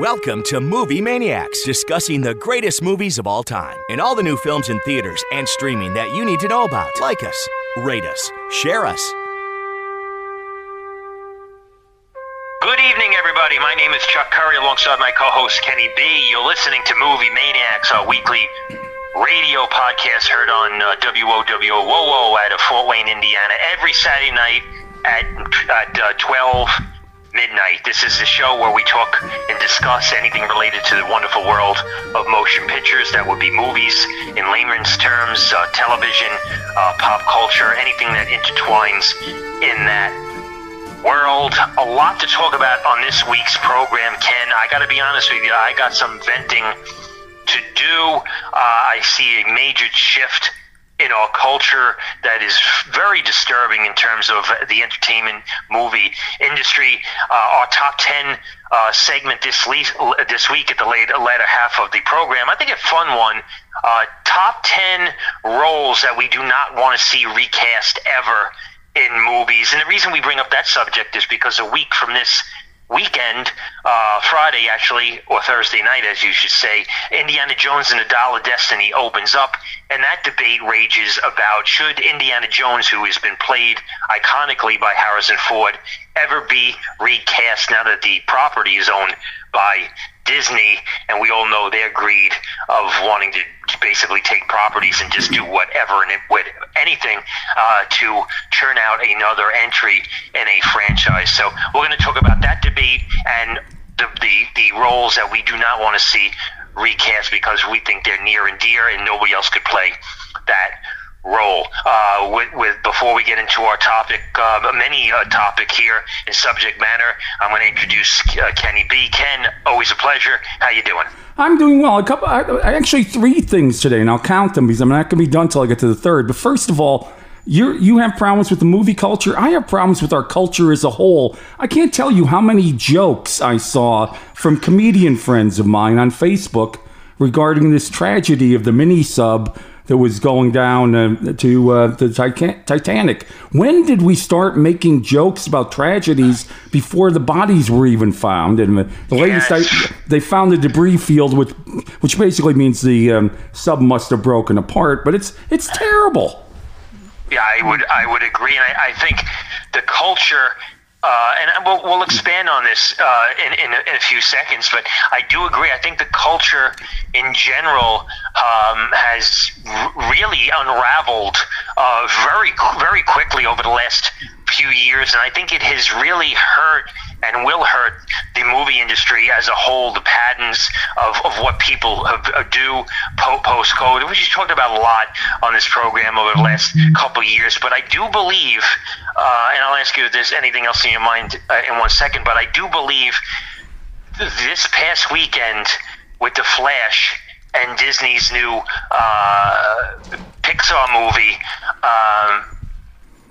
Welcome to Movie Maniacs, discussing the greatest movies of all time and all the new films in theaters and streaming that you need to know about. Like us, rate us, share us. Good evening, everybody. My name is Chuck Curry alongside my co host Kenny B. You're listening to Movie Maniacs, our weekly radio podcast heard on uh, WOWO out of Fort Wayne, Indiana, every Saturday night at, at uh, 12 midnight. This is the show where we talk and discuss anything related to the wonderful world of motion pictures. That would be movies, in layman's terms, uh, television, uh, pop culture, anything that intertwines in that world. A lot to talk about on this week's program, Ken. I got to be honest with you, I got some venting to do. Uh, I see a major shift in our culture that is very disturbing in terms of the entertainment movie industry. Uh, our top 10 uh, segment this, le- this week at the later, latter half of the program, I think a fun one. Uh, top 10 roles that we do not want to see recast ever in movies. And the reason we bring up that subject is because a week from this weekend, uh, Friday actually, or Thursday night, as you should say, Indiana Jones and the Dial of Destiny opens up, and that debate rages about should Indiana Jones, who has been played iconically by Harrison Ford, ever be recast now that the property is owned by Disney, and we all know their greed of wanting to basically take properties and just do whatever and it anything uh, to churn out another entry in a franchise. So we're going to talk about that debate and the, the, the roles that we do not want to see recast because we think they're near and dear and nobody else could play that role. Uh, with, with, before we get into our topic, uh, many uh, topic here in subject matter, I'm going to introduce uh, Kenny B. Ken, always a pleasure. How you doing? I'm doing well. A couple, I, actually three things today, and I'll count them because I'm not going to be done till I get to the third. But first of all. You you have problems with the movie culture. I have problems with our culture as a whole. I can't tell you how many jokes I saw from comedian friends of mine on Facebook regarding this tragedy of the mini sub that was going down uh, to uh, the Titanic. When did we start making jokes about tragedies before the bodies were even found? And the, the latest, I, they found the debris field, which which basically means the um, sub must have broken apart. But it's it's terrible. Yeah, I would I would agree, and I, I think the culture uh, and we'll, we'll, expand on this uh, in, in a, in, a, few seconds, but I do agree. I think the culture in general um, has really unraveled uh, very, very quickly over the last few years, and I think it has really hurt and will hurt the movie industry as a whole. The patterns of, of what people have, uh, do post COVID, which you talked about a lot on this program over the last couple years. But I do believe, uh, and I'll ask you if there's anything else in your mind uh, in one second, but I do believe this past weekend with The Flash and Disney's new uh, Pixar movie. Um,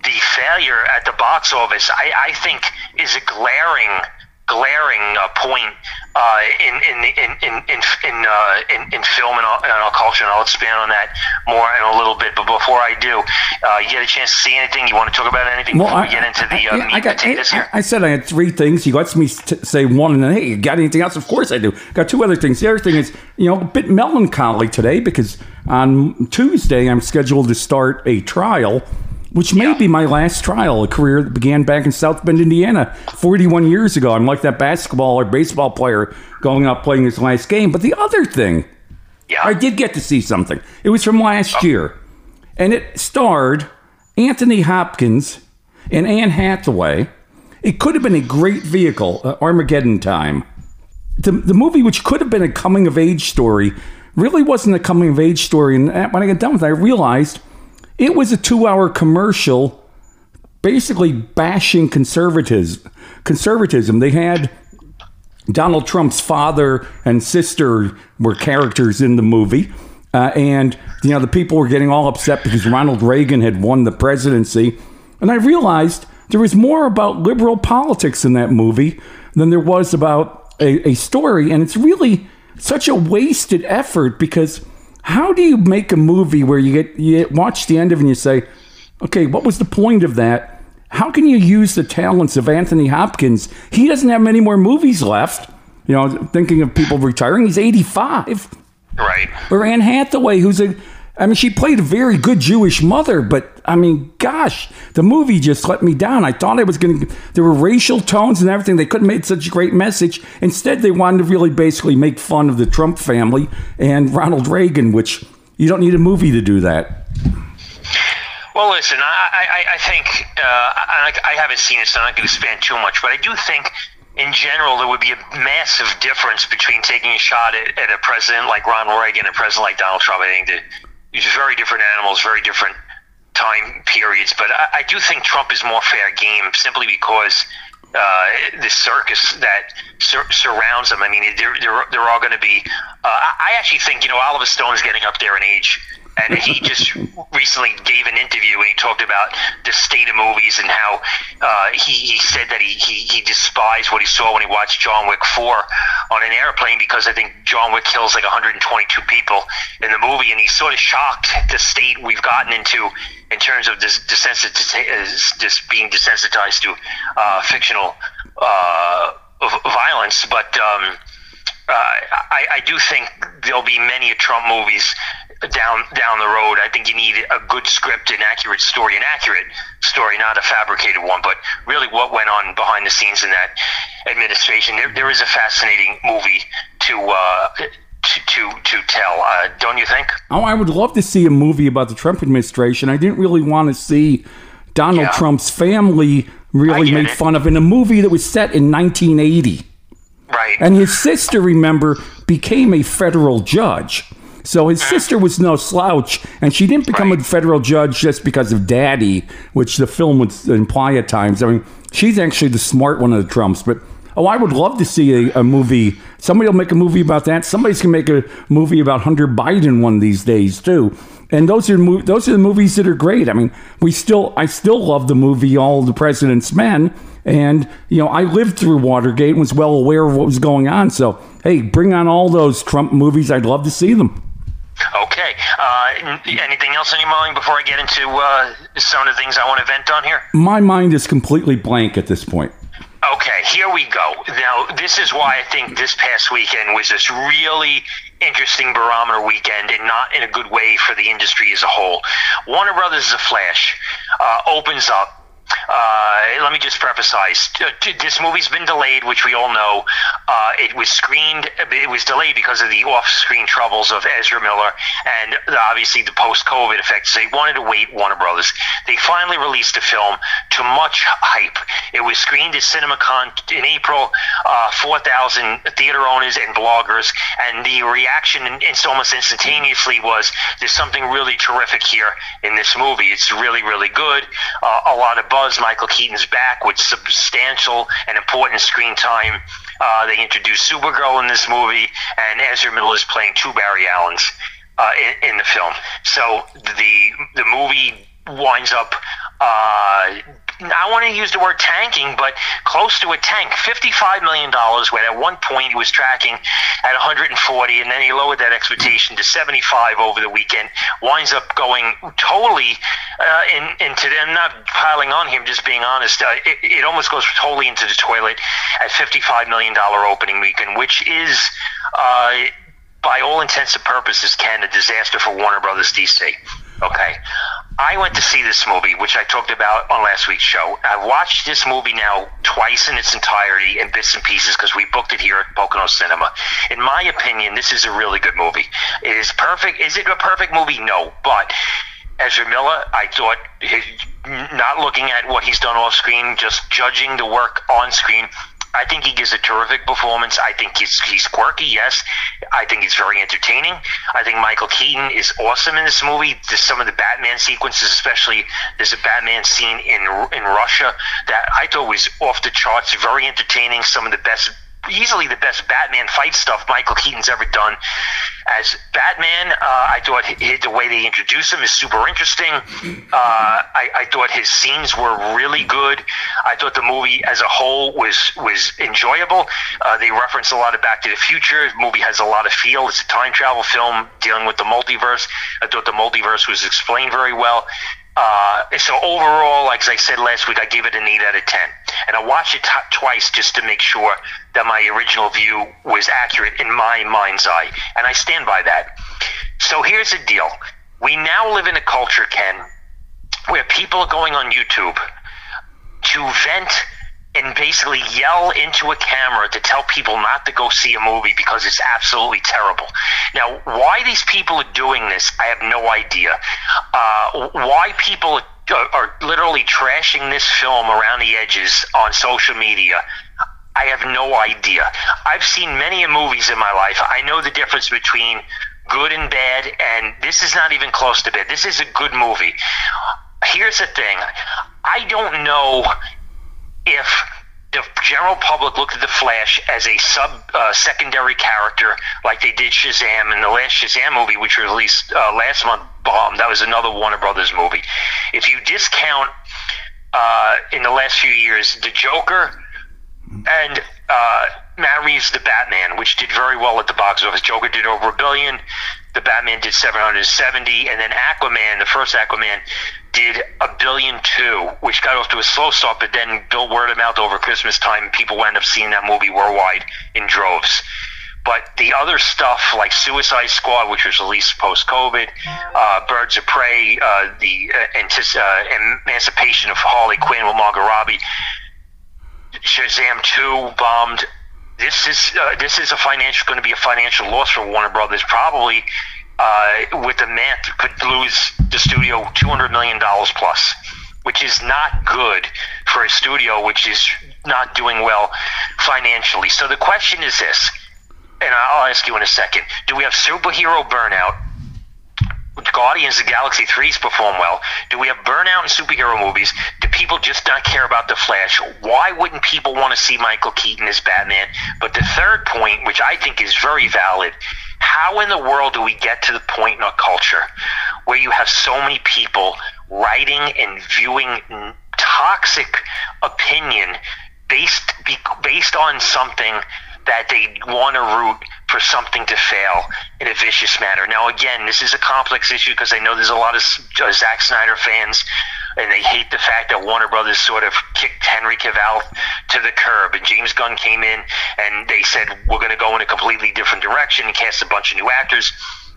the failure at the box office, I, I think, is a glaring glaring uh, point uh, in in in in in in, uh, in, in film and, and our culture, and I'll expand on that more in a little bit. But before I do, uh, you get a chance to see anything you want to talk about anything well, before I, we get into the uh, yeah, meat I got, potatoes I, here. I said I had three things. He lets me t- say one, and then hey, you got anything else? Of course I do. Got two other things. The other thing is, you know, a bit melancholy today because on Tuesday I'm scheduled to start a trial which may yeah. be my last trial, a career that began back in South Bend, Indiana, 41 years ago. I'm like that basketball or baseball player going out playing his last game. But the other thing, yeah. I did get to see something. It was from last oh. year, and it starred Anthony Hopkins and Anne Hathaway. It could have been a great vehicle, uh, Armageddon Time. The, the movie, which could have been a coming of age story, really wasn't a coming of age story. And when I got done with it, I realized – it was a two hour commercial basically bashing conservatism. Conservatism. They had Donald Trump's father and sister were characters in the movie. Uh, and, you know, the people were getting all upset because Ronald Reagan had won the presidency. And I realized there was more about liberal politics in that movie than there was about a, a story. And it's really such a wasted effort because how do you make a movie where you get you watch the end of it and you say, okay, what was the point of that? How can you use the talents of Anthony Hopkins? He doesn't have many more movies left. You know, thinking of people retiring. He's 85. Right. Or Anne Hathaway, who's a, I mean, she played a very good Jewish mother, but I mean, gosh, the movie just let me down. I thought it was going to, there were racial tones and everything. They couldn't make such a great message. Instead, they wanted to really basically make fun of the Trump family and Ronald Reagan, which you don't need a movie to do that. Well, listen, I, I, I think uh, I, I haven't seen it, so I'm not going to expand too much. But I do think, in general, there would be a massive difference between taking a shot at, at a president like Ronald Reagan and a president like Donald Trump. I think that very different animals, very different time periods. But I, I do think Trump is more fair game simply because uh, the circus that sur- surrounds him. I mean, they're they're, they're all going to be. Uh, I actually think you know Oliver Stone's getting up there in age and he just recently gave an interview and he talked about the state of movies and how uh, he, he said that he, he, he despised what he saw when he watched John Wick 4 on an airplane because I think John Wick kills like 122 people in the movie and he's sort of shocked the state we've gotten into in terms of this desensitized, just being desensitized to uh, fictional uh, violence. But um, uh, I, I do think there'll be many Trump movies down down the road. I think you need a good script, an accurate story, an accurate story, not a fabricated one. But really, what went on behind the scenes in that administration? There, there is a fascinating movie to. Uh, to, to, to tell, uh, don't you think? Oh, I would love to see a movie about the Trump administration. I didn't really want to see Donald yeah. Trump's family really made it. fun of in a movie that was set in 1980. Right. And his sister, remember, became a federal judge. So his mm-hmm. sister was no slouch, and she didn't become right. a federal judge just because of daddy, which the film would imply at times. I mean, she's actually the smart one of the Trumps, but. Oh, I would love to see a, a movie. Somebody will make a movie about that. Somebody's gonna make a movie about Hunter Biden one of these days too. And those are those are the movies that are great. I mean, we still I still love the movie All the President's Men, and you know I lived through Watergate and was well aware of what was going on. So hey, bring on all those Trump movies. I'd love to see them. Okay. Uh, anything else on your mind before I get into uh, some of the things I want to vent on here? My mind is completely blank at this point. Okay, here we go. Now, this is why I think this past weekend was this really interesting barometer weekend and not in a good way for the industry as a whole. Warner Brothers' is a Flash uh, opens up let me just preface this movie's been delayed, which we all know. Uh, it was screened, it was delayed because of the off screen troubles of Ezra Miller and obviously the post COVID effects. They wanted to wait, Warner Brothers. They finally released the film to much hype. It was screened at CinemaCon in April, uh, 4,000 theater owners and bloggers, and the reaction, it's almost instantaneously, was there's something really terrific here in this movie. It's really, really good. Uh, a lot of buzz buzz. Michael Keaton's back with substantial and important screen time. Uh, they introduced Supergirl in this movie, and Ezra Miller is playing two Barry Allens uh, in, in, the film. So the the movie winds up uh, I want to use the word tanking, but close to a tank. $55 million, when at one point he was tracking at 140, and then he lowered that expectation to 75 over the weekend. Winds up going totally uh, in, into, I'm not piling on him, just being honest, uh, it, it almost goes totally into the toilet at $55 million opening weekend, which is. Uh, by all intents and purposes, Ken, a disaster for Warner Brothers DC. Okay. I went to see this movie, which I talked about on last week's show. I've watched this movie now twice in its entirety in bits and pieces because we booked it here at Pocono Cinema. In my opinion, this is a really good movie. It is perfect. Is it a perfect movie? No. But Ezra Miller, I thought, not looking at what he's done off screen, just judging the work on screen, I think he gives a terrific performance. I think he's he's quirky, yes. I think he's very entertaining. I think Michael Keaton is awesome in this movie. There's some of the Batman sequences, especially there's a Batman scene in in Russia that I thought was off the charts, very entertaining. Some of the best easily the best Batman fight stuff Michael Keaton's ever done. As Batman, uh, I thought the way they introduced him is super interesting. Uh, I, I, thought his scenes were really good. I thought the movie as a whole was was enjoyable. Uh, they reference a lot of Back to the Future. The movie has a lot of feel. It's a time travel film dealing with the multiverse. I thought the multiverse was explained very well. Uh, so overall, like I said last week, I gave it an eight out of ten. and I watched it t- twice just to make sure that my original view was accurate in my mind's eye, and I stand by that. So here's the deal: we now live in a culture, Ken, where people are going on YouTube to vent and basically yell into a camera to tell people not to go see a movie because it's absolutely terrible. Now, why these people are doing this, I have no idea. Uh, why people are, are literally trashing this film around the edges on social media, I have no idea. I've seen many movies in my life. I know the difference between good and bad, and this is not even close to bad. This is a good movie. Here's the thing I don't know if the general public looked at the Flash as a sub uh, secondary character, like they did Shazam in the last Shazam movie, which was released uh, last month. Bomb. That was another Warner Brothers movie. If you discount uh, in the last few years the Joker and uh, Matt Reeves' The Batman, which did very well at the box office. Joker did over a billion. The Batman did 770, and then Aquaman, the first Aquaman, did a billion two, which got off to a slow start, but then built word of mouth over Christmas time. People wound up seeing that movie worldwide in droves. But the other stuff like Suicide Squad, which was released post COVID, uh, Birds of Prey, uh, the uh, antis- uh, Emancipation of Harley Quinn with Margot Robbie, Shazam 2 bombed. This is uh, this is a financial going to be a financial loss for Warner Brothers. Probably uh, with the math could lose the studio 200 million dollars plus, which is not good for a studio which is not doing well financially. So the question is this, and I'll ask you in a second: Do we have superhero burnout? Guardians of the Galaxy 3's perform well? Do we have burnout in superhero movies? Do people just not care about The Flash? Why wouldn't people want to see Michael Keaton as Batman? But the third point, which I think is very valid, how in the world do we get to the point in our culture where you have so many people writing and viewing toxic opinion based based on something that they want to root for something to fail in a vicious manner. Now, again, this is a complex issue because I know there's a lot of uh, Zack Snyder fans, and they hate the fact that Warner Brothers sort of kicked Henry Cavill to the curb, and James Gunn came in and they said we're going to go in a completely different direction and cast a bunch of new actors.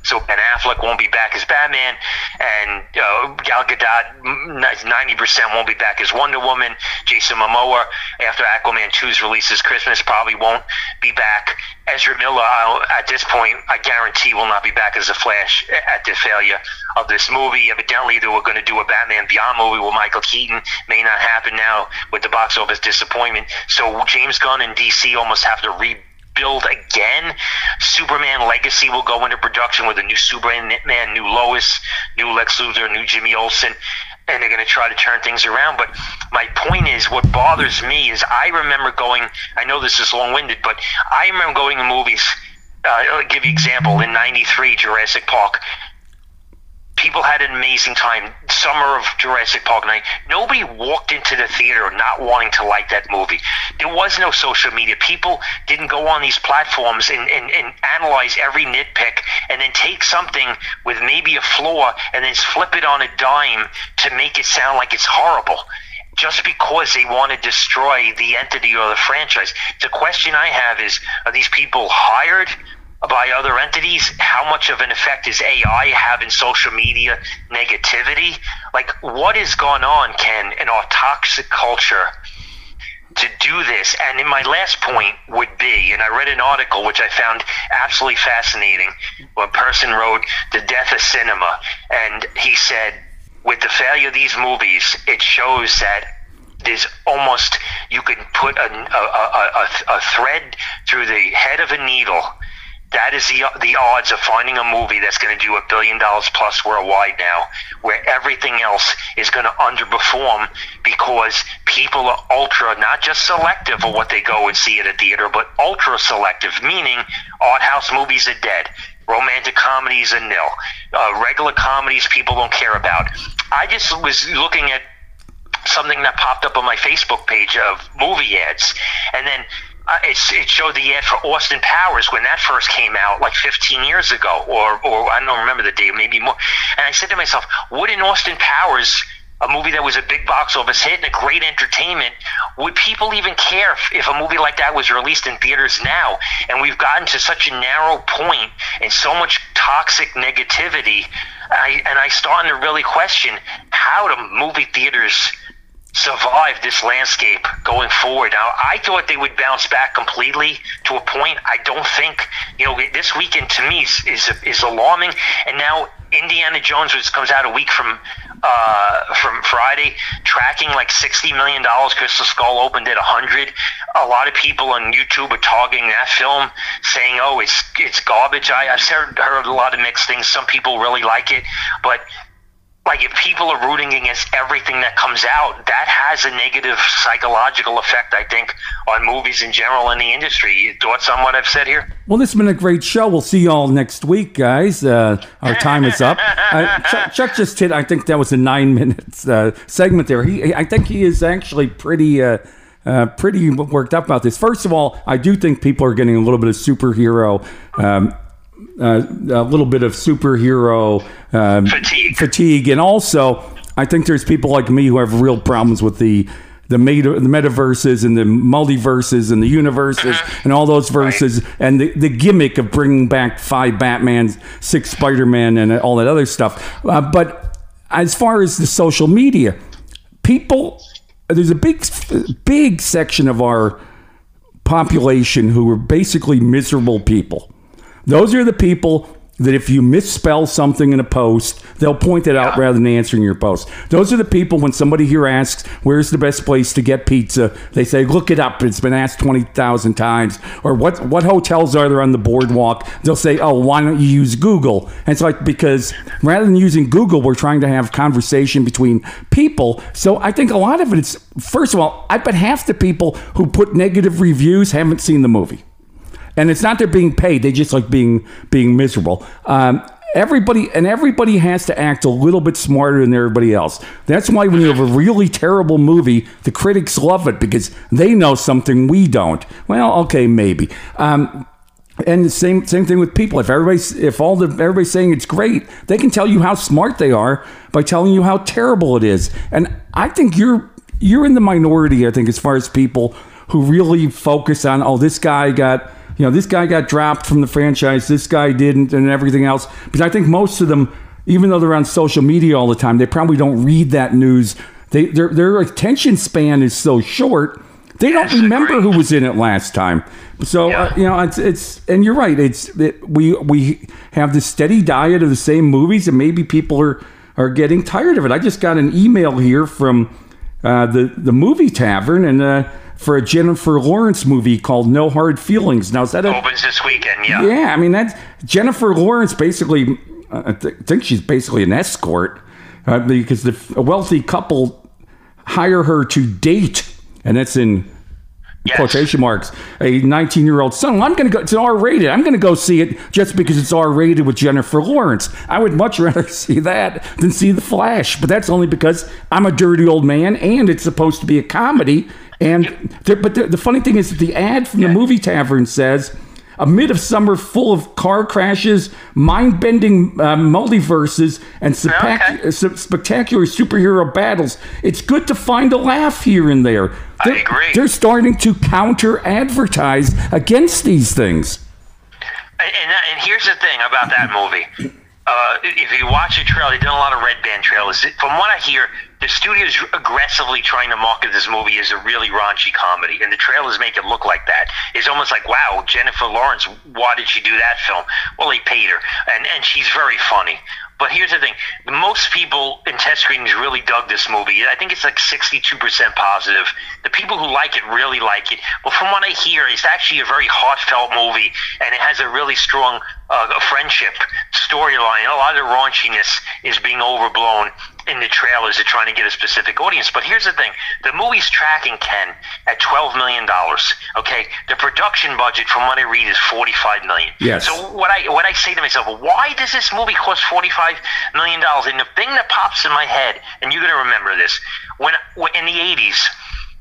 So Ben Affleck won't be back as Batman, and uh, Gal Gadot ninety percent won't be back as Wonder Woman. Jason Momoa, after Aquaman 2's release this Christmas, probably won't be back. Ezra Miller, I'll, at this point, I guarantee will not be back as a Flash at the failure of this movie. Evidently, they were going to do a Batman Beyond movie with Michael Keaton. May not happen now with the box office disappointment. So James Gunn and DC almost have to re build again. Superman Legacy will go into production with a new Superman, new Lois, new Lex Luthor, new Jimmy Olsen, and they're going to try to turn things around. But my point is, what bothers me is I remember going. I know this is long-winded, but I remember going to movies. Uh, I'll give you example. In '93, Jurassic Park people had an amazing time. Summer of Jurassic Park night. Nobody walked into the theater not wanting to like that movie. There was no social media. People didn't go on these platforms and, and, and analyze every nitpick and then take something with maybe a flaw and then flip it on a dime to make it sound like it's horrible just because they want to destroy the entity or the franchise. The question I have is are these people hired by other entities, how much of an effect is AI having social media negativity? Like, what is going on, Ken, in our toxic culture to do this? And in my last point would be, and I read an article which I found absolutely fascinating. A person wrote "The Death of Cinema," and he said, with the failure of these movies, it shows that there's almost you can put a, a, a, a, thread through the head of a needle that is the the odds of finding a movie that's going to do a billion dollars plus worldwide now, where everything else is going to underperform because people are ultra not just selective of what they go and see at a theater, but ultra selective, meaning art house movies are dead. Romantic comedies are nil. Uh, regular comedies people don't care about. I just was looking at something that popped up on my Facebook page of movie ads, and then uh, it, it showed the ad for Austin Powers when that first came out, like 15 years ago, or or I don't remember the date, maybe more. And I said to myself, wouldn't Austin Powers a movie that was a big box office hit and a great entertainment, would people even care if, if a movie like that was released in theaters now? And we've gotten to such a narrow point and so much toxic negativity. I, and I started to really question how do movie theaters survive this landscape going forward. Now, I thought they would bounce back completely to a point. I don't think, you know, this weekend to me is is, is alarming. And now Indiana Jones, which comes out a week from uh, from Friday, tracking like sixty million dollars. Crystal Skull opened at a hundred. A lot of people on YouTube are targeting that film, saying, "Oh, it's it's garbage." I, I've heard, heard a lot of mixed things. Some people really like it, but like if people are rooting against everything that comes out, that has a negative psychological effect, I think, on movies in general in the industry. Thoughts on what I've said here? Well, this has been a great show. We'll see you all next week, guys. Uh, our time is up. Uh, Chuck, Chuck, just hit. I think that was a nine minutes uh, segment there. He, I think he is actually pretty. Uh, uh, pretty worked up about this. First of all, I do think people are getting a little bit of superhero um, uh, a little bit of superhero um, fatigue. fatigue, and also I think there's people like me who have real problems with the the, meta, the metaverses and the multiverses and the universes uh-huh. and all those verses right. and the, the gimmick of bringing back five Batmans, six Spider Man, and all that other stuff. Uh, but as far as the social media, people, there's a big, big section of our population who are basically miserable people. Those are the people that if you misspell something in a post, they'll point it out rather than answering your post. Those are the people when somebody here asks, Where's the best place to get pizza? They say, Look it up. It's been asked 20,000 times. Or what, what hotels are there on the boardwalk? They'll say, Oh, why don't you use Google? And it's like, because rather than using Google, we're trying to have conversation between people. So I think a lot of it is, first of all, I bet half the people who put negative reviews haven't seen the movie and it's not they're being paid; they just like being being miserable. Um, everybody and everybody has to act a little bit smarter than everybody else. That's why when you have a really terrible movie, the critics love it because they know something we don't. Well, okay, maybe. Um, and the same same thing with people. If everybody's if all the everybody's saying it's great, they can tell you how smart they are by telling you how terrible it is. And I think you're you're in the minority. I think as far as people who really focus on oh this guy got you know, this guy got dropped from the franchise, this guy didn't, and everything else. Because I think most of them, even though they're on social media all the time, they probably don't read that news. They, their, their attention span is so short, they don't remember who was in it last time. So yeah. uh, you know, it's it's and you're right. It's it, we we have this steady diet of the same movies, and maybe people are are getting tired of it. I just got an email here from uh, the the movie tavern, and uh, for a Jennifer Lawrence movie called No Hard Feelings. Now, is that a, opens this weekend? Yeah. Yeah, I mean that's Jennifer Lawrence. Basically, uh, I th- think she's basically an escort uh, because the, a wealthy couple hire her to date, and that's in Yes. quotation marks a 19 year old son i'm gonna go it's r rated i'm gonna go see it just because it's r rated with jennifer lawrence i would much rather see that than see the flash but that's only because i'm a dirty old man and it's supposed to be a comedy and there, but the, the, funny thing is that the ad from the movie tavern says amid a summer full of car crashes, mind-bending uh, multiverses, and okay. Uh, spectacular superhero battles, it's good to find a laugh here and there. They're, I agree. They're starting to counter-advertise against these things. And, and, and here's the thing about that movie uh, if you watch the trailer, they've done a lot of red band trailers. From what I hear, the studio is aggressively trying to market this movie as a really raunchy comedy, and the trailers make it look like that. It's almost like, wow, Jennifer Lawrence, why did she do that film? Well, they paid her, and and she's very funny. But here's the thing: most people in test screenings really dug this movie. I think it's like 62% positive. The people who like it really like it. But from what I hear, it's actually a very heartfelt movie, and it has a really strong uh, friendship storyline. A lot of the raunchiness is being overblown in the trailers are trying to get a specific audience. But here's the thing: the movie's tracking Ken at twelve million dollars. Okay, the production budget, from what I read, is forty-five million. Yes. So what I what I say to myself, why does this movie cost forty-five million dollars? And the thing that pops in my head, and you're gonna remember this, when, when in the '80s,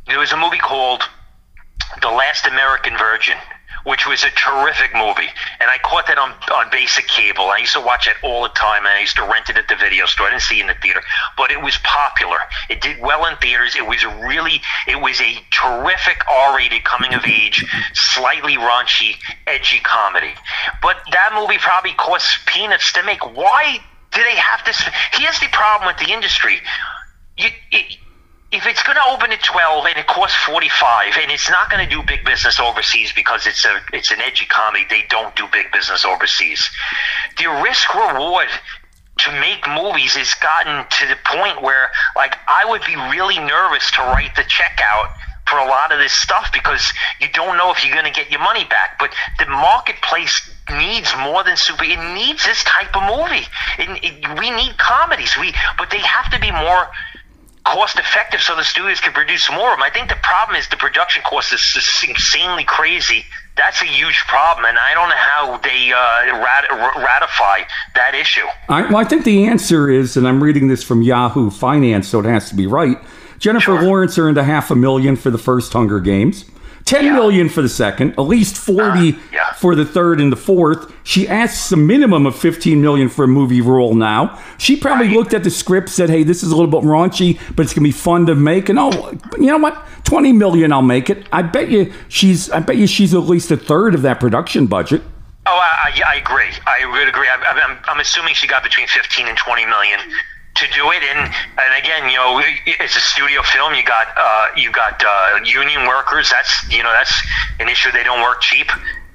there was a movie called The Last American Virgin which was a terrific movie. And I caught that on, on basic cable. I used to watch it all the time, and I used to rent it at the video store. I didn't see it in the theater, but it was popular. It did well in theaters. It was really, it was a terrific R-rated coming of age, slightly raunchy, edgy comedy. But that movie probably cost peanuts to make. Why do they have this? Here's the problem with the industry. You, it, if it's going to open at 12 and it costs 45 and it's not going to do big business overseas because it's a it's an edgy comedy they don't do big business overseas. The risk reward to make movies has gotten to the point where like I would be really nervous to write the check out for a lot of this stuff because you don't know if you're going to get your money back. But the marketplace needs more than super it needs this type of movie. It, it, we need comedies. We but they have to be more cost effective so the studios can produce more of them. I think the problem is the production cost is insanely crazy. That's a huge problem, and I don't know how they uh, rat- ratify that issue. I, well, I think the answer is, and I'm reading this from Yahoo Finance, so it has to be right. Jennifer sure. Lawrence earned a half a million for the first Hunger Games. Ten yeah. million for the second, at least forty uh, yeah. for the third and the fourth. She asks a minimum of fifteen million for a movie role now. She probably right. looked at the script, said, "Hey, this is a little bit raunchy, but it's gonna be fun to make." And oh, you know what? Twenty million, I'll make it. I bet you she's. I bet you she's at least a third of that production budget. Oh, I, I, I agree. I would agree. I, I'm, I'm assuming she got between fifteen and twenty million to do it. And and again, you know, it's a studio film. You got uh, you got uh, union workers. That's you know that's an issue. They don't work cheap.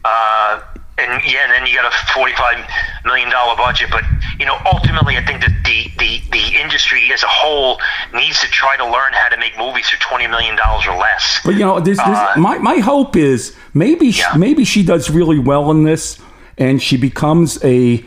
Uh, and yeah, and then you got a forty-five million dollar budget. But you know, ultimately, I think that the, the the industry as a whole needs to try to learn how to make movies for twenty million dollars or less. But you know, this, this, uh, my my hope is maybe yeah. she, maybe she does really well in this, and she becomes a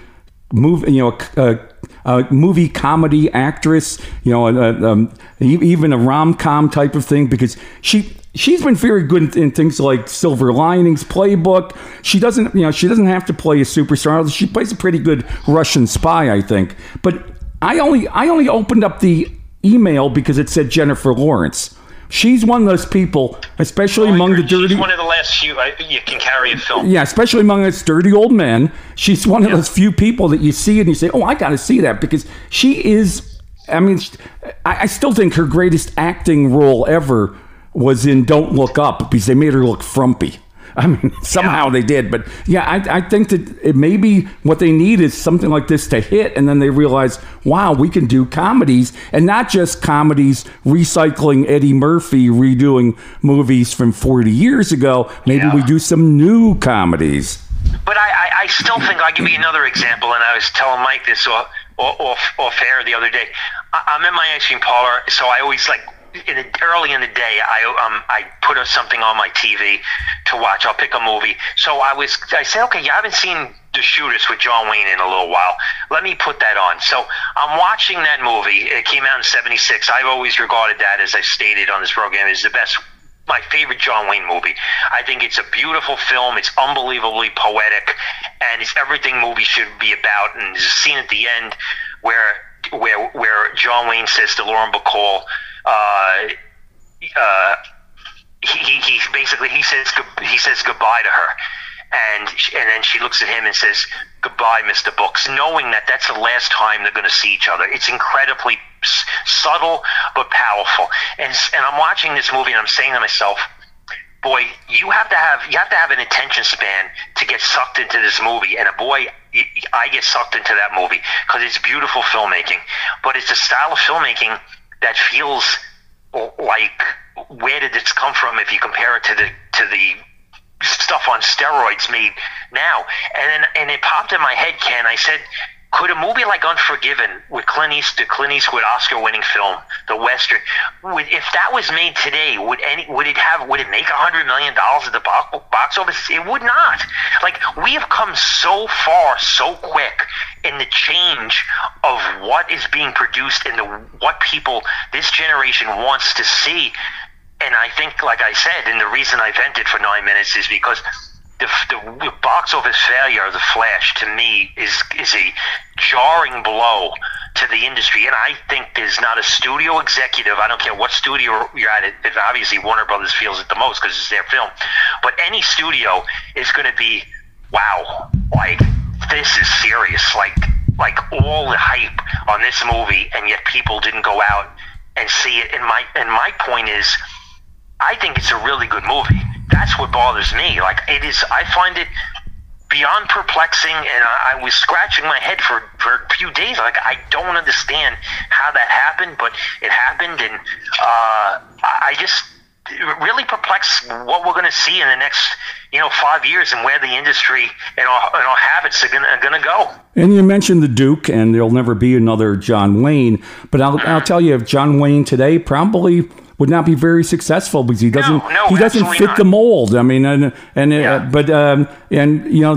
move you know, a, a, a, movie comedy actress, you know, um, even a rom com type of thing, because she she's been very good in, things like Silver Linings Playbook. She doesn't, you know, she doesn't have to play a superstar. She plays a pretty good Russian spy, I think. But I only I only opened up the email because it said Jennifer Lawrence. She's one of those people, especially oh, among the dirty. She's one of the last few uh, you can carry a film. Yeah, especially among us dirty old men. She's one of those few people that you see and you say, "Oh, I got to see that," because she is. I mean, I, I still think her greatest acting role ever was in Don't Look Up because they made her look frumpy. I mean, somehow yeah. they did, but yeah, I, I think that it maybe what they need is something like this to hit, and then they realize, wow, we can do comedies, and not just comedies recycling Eddie Murphy redoing movies from 40 years ago. Maybe yeah. we do some new comedies. But I, I, I, still think I'll give you another example, and I was telling Mike this off, off, off air the other day. I, I'm in my ice cream parlor, so I always like in the, early in the day, I um I put something on my TV to watch. I'll pick a movie. So I was I said, okay, you haven't seen The Shootist with John Wayne in a little while. Let me put that on. So I'm watching that movie. It came out in '76. I've always regarded that, as I stated on this program, as the best my favorite John Wayne movie. I think it's a beautiful film. It's unbelievably poetic, and it's everything movies should be about. And there's a scene at the end where where where John Wayne says to Lauren Bacall, uh, uh, he, he basically he says he says goodbye to her, and and then she looks at him and says goodbye, Mister Books, knowing that that's the last time they're going to see each other. It's incredibly subtle but powerful. And and I'm watching this movie and I'm saying to myself, boy, you have to have you have to have an attention span to get sucked into this movie. And a boy, I get sucked into that movie because it's beautiful filmmaking, but it's a style of filmmaking that feels like where did this come from if you compare it to the to the stuff on steroids made now? And then and it popped in my head ken. I said could a movie like Unforgiven with Clint Eastwood, Clint Eastwood Oscar-winning film, the Western, would, if that was made today, would any would it have would it make a hundred million dollars at the box office? It would not. Like we have come so far so quick in the change of what is being produced and the what people this generation wants to see. And I think, like I said, and the reason I vented for nine minutes is because the, the, box office failure of the Flash to me is is a jarring blow to the industry, and I think there's not a studio executive. I don't care what studio you're at. It, it obviously Warner Brothers feels it the most because it's their film, but any studio is going to be, wow, like this is serious. Like like all the hype on this movie, and yet people didn't go out and see it. And my and my point is, I think it's a really good movie. That's what bothers me. Like it is. I find it beyond perplexing, and I, I was scratching my head for for a few days. Like I don't understand how that happened, but it happened, and uh, I just really perplexed what we're going to see in the next you know five years and where the industry and our, and our habits are going to go. And you mentioned the Duke, and there'll never be another John Wayne. But I'll, I'll tell you, if John Wayne today probably would not be very successful because he doesn't No, no, he doesn't fit absolutely the mold. I mean, and and Yeah. uh, but um, and you know.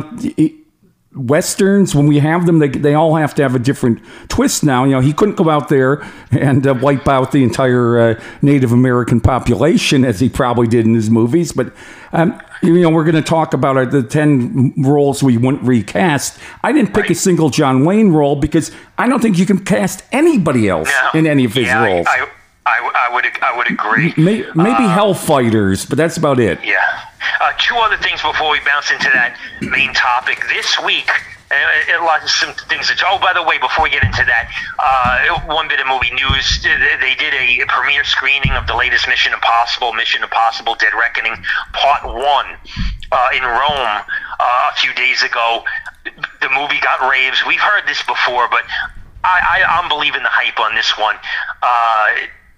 Westerns, when we have them, they, they all have to have a different twist now. You know, he couldn't go out there and uh, wipe out the entire uh, Native American population as he probably did in his movies. But, um, you know, we're going to talk about uh, the 10 roles we wouldn't recast. I didn't pick a single John Wayne role because I don't think you can cast anybody else in any of his yeah, roles. I, I, I would I would agree. Maybe, maybe Hellfighters, but that's about it. Yeah. Uh, two other things before we bounce into that main topic. This week, uh, a lot of some things that. Oh, by the way, before we get into that, uh, one bit of movie news. They did a premiere screening of the latest Mission Impossible, Mission Impossible: Dead Reckoning, Part One, uh, in Rome uh, a few days ago. The movie got raves. We've heard this before, but I, I, I'm believing the hype on this one.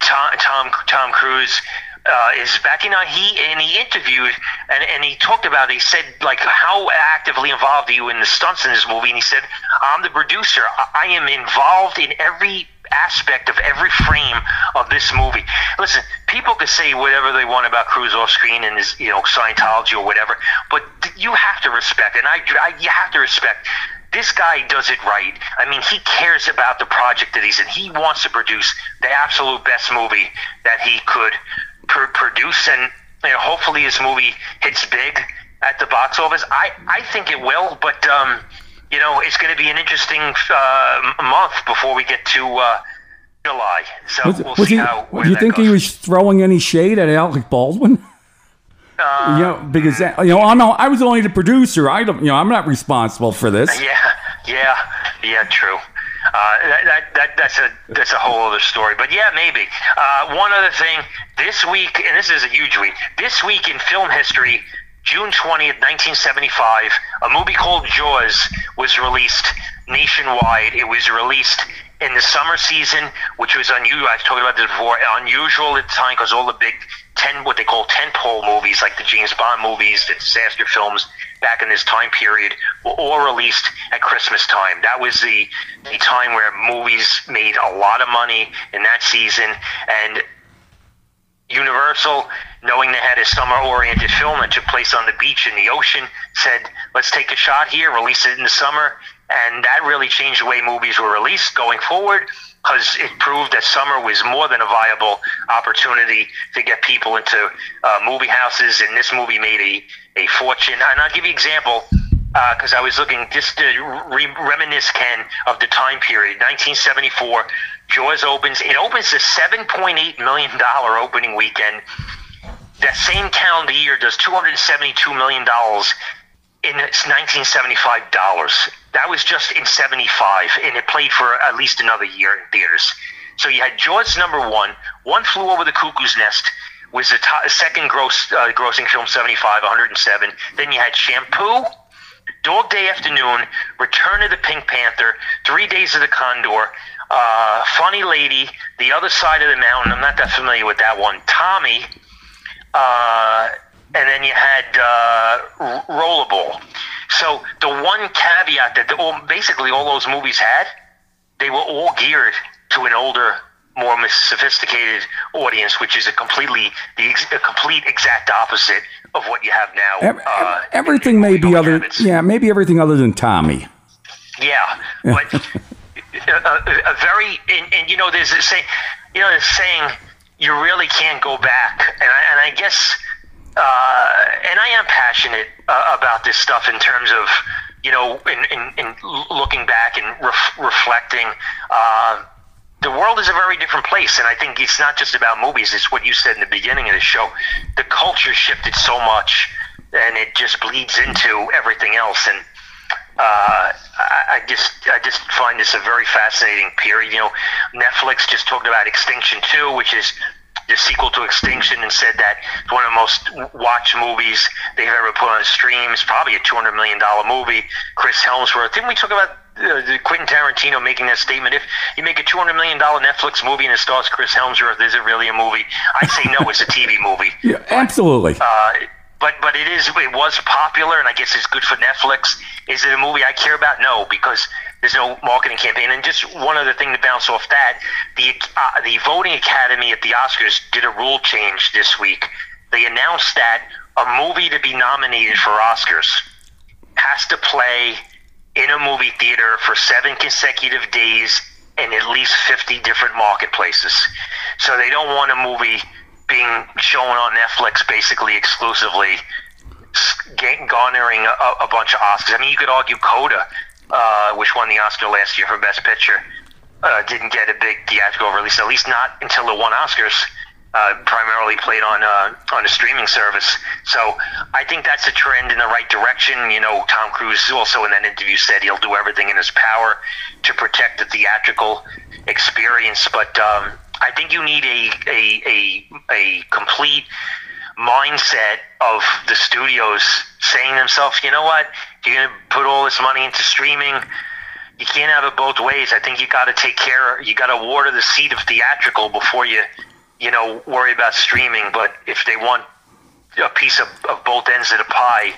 Uh, Tom Tom Tom Cruise uh, is back. You know, he and he interviewed and, and he talked about. He said like, how actively involved are you in the stunts in this movie? And he said, I'm the producer. I, I am involved in every aspect of every frame of this movie. Listen, people can say whatever they want about Cruise off screen and his, you know, Scientology or whatever, but you have to respect, and I, I you have to respect this guy does it right. I mean, he cares about the project that he's in. He wants to produce the absolute best movie that he could pr- produce, and you know, hopefully his movie hits big at the box office. I, I think it will, but um, you know, it's going to be an interesting uh, month before we get to uh, July. So Was, we'll was see he, how. Do you think goes. he was throwing any shade at Alec Baldwin? Uh, you know, because that, you know, I'm not, I was only the producer. I don't, you know, I'm not responsible for this. Yeah, yeah, yeah. True. Uh, that, that, that that's a that's a whole other story. But yeah, maybe. Uh, one other thing. This week, and this is a huge week. This week in film history, June twentieth, nineteen seventy-five, a movie called Jaws was released nationwide. It was released in the summer season, which was unusual. I've talked about this before. Unusual at the time because all the big ten, what they call tentpole movies, like the James Bond movies, the disaster films, back in this time period, were all released at Christmas time. That was the the time where movies made a lot of money in that season, and Universal, knowing they had a summer-oriented film that took place on the beach in the ocean, said, "Let's take a shot here, release it in the summer," and that really changed the way movies were released going forward because it proved that summer was more than a viable opportunity to get people into uh, movie houses, and this movie made a, a fortune. And I'll give you an example because I was looking just to re- reminisce, Ken, of the time period. 1974, Jaws opens. It opens the 7.8 million dollar opening weekend. That same calendar year does 272 million dollars in its 1975 dollars. That was just in 75, and it played for at least another year in theaters. So you had Jaws number one, One Flew Over the Cuckoo's Nest was the top, second gross uh, grossing film, 75, 107. Then you had Shampoo, Dog Day Afternoon, Return of the Pink Panther, Three Days of the Condor, uh, Funny Lady, The Other Side of the Mountain. I'm not that familiar with that one. Tommy, uh, and then you had uh, Rollerball. So the one caveat that the, all, basically all those movies had, they were all geared to an older, more sophisticated audience, which is a completely the ex- a complete exact opposite of what you have now. Ev- uh, everything may be other, habits. yeah, maybe everything other than Tommy. Yeah, but a, a, a very and, and you know there's a say, you know, there's saying you really can't go back, and I, and I guess uh, and I am passionate uh, about this stuff in terms of you know, in, in, in looking back and ref- reflecting. Uh, the world is a very different place, and I think it's not just about movies. It's what you said in the beginning of the show. The culture shifted so much, and it just bleeds into everything else. And uh, I, I just I just find this a very fascinating period. You know, Netflix just talked about Extraction Two, which is the sequel to Extraction, and said that it's one of the most watched movies they've ever put on stream. It's probably a two hundred million dollar movie. Chris Hemsworth. Didn't we talk about uh, Quentin Tarantino making that statement? If you make a two hundred million dollar Netflix movie and it stars Chris Hemsworth, is it really a movie? I say no. it's a TV movie. Yeah, absolutely. Uh, but but it is it was popular, and I guess it's good for Netflix. Is it a movie I care about? No, because there's no marketing campaign. And just one other thing to bounce off that, the uh, the voting academy at the Oscars did a rule change this week. They announced that a movie to be nominated for Oscars has to play in a movie theater for seven consecutive days in at least 50 different marketplaces. So they don't want a movie being shown on Netflix basically exclusively, garnering a, a bunch of Oscars. I mean, you could argue Coda, uh, which won the Oscar last year for Best Picture, uh, didn't get a big theatrical release, at least not until it won Oscars. Uh, primarily played on uh, on a streaming service, so I think that's a trend in the right direction. You know, Tom Cruise also in that interview said he'll do everything in his power to protect the theatrical experience, but um, I think you need a a a, a complete mindset of the studios saying to themselves, you know what, you're going to put all this money into streaming. You can't have it both ways. I think you got to take care. You got to water the seed of theatrical before you, you know, worry about streaming. But if they want a piece of, of both ends of the pie,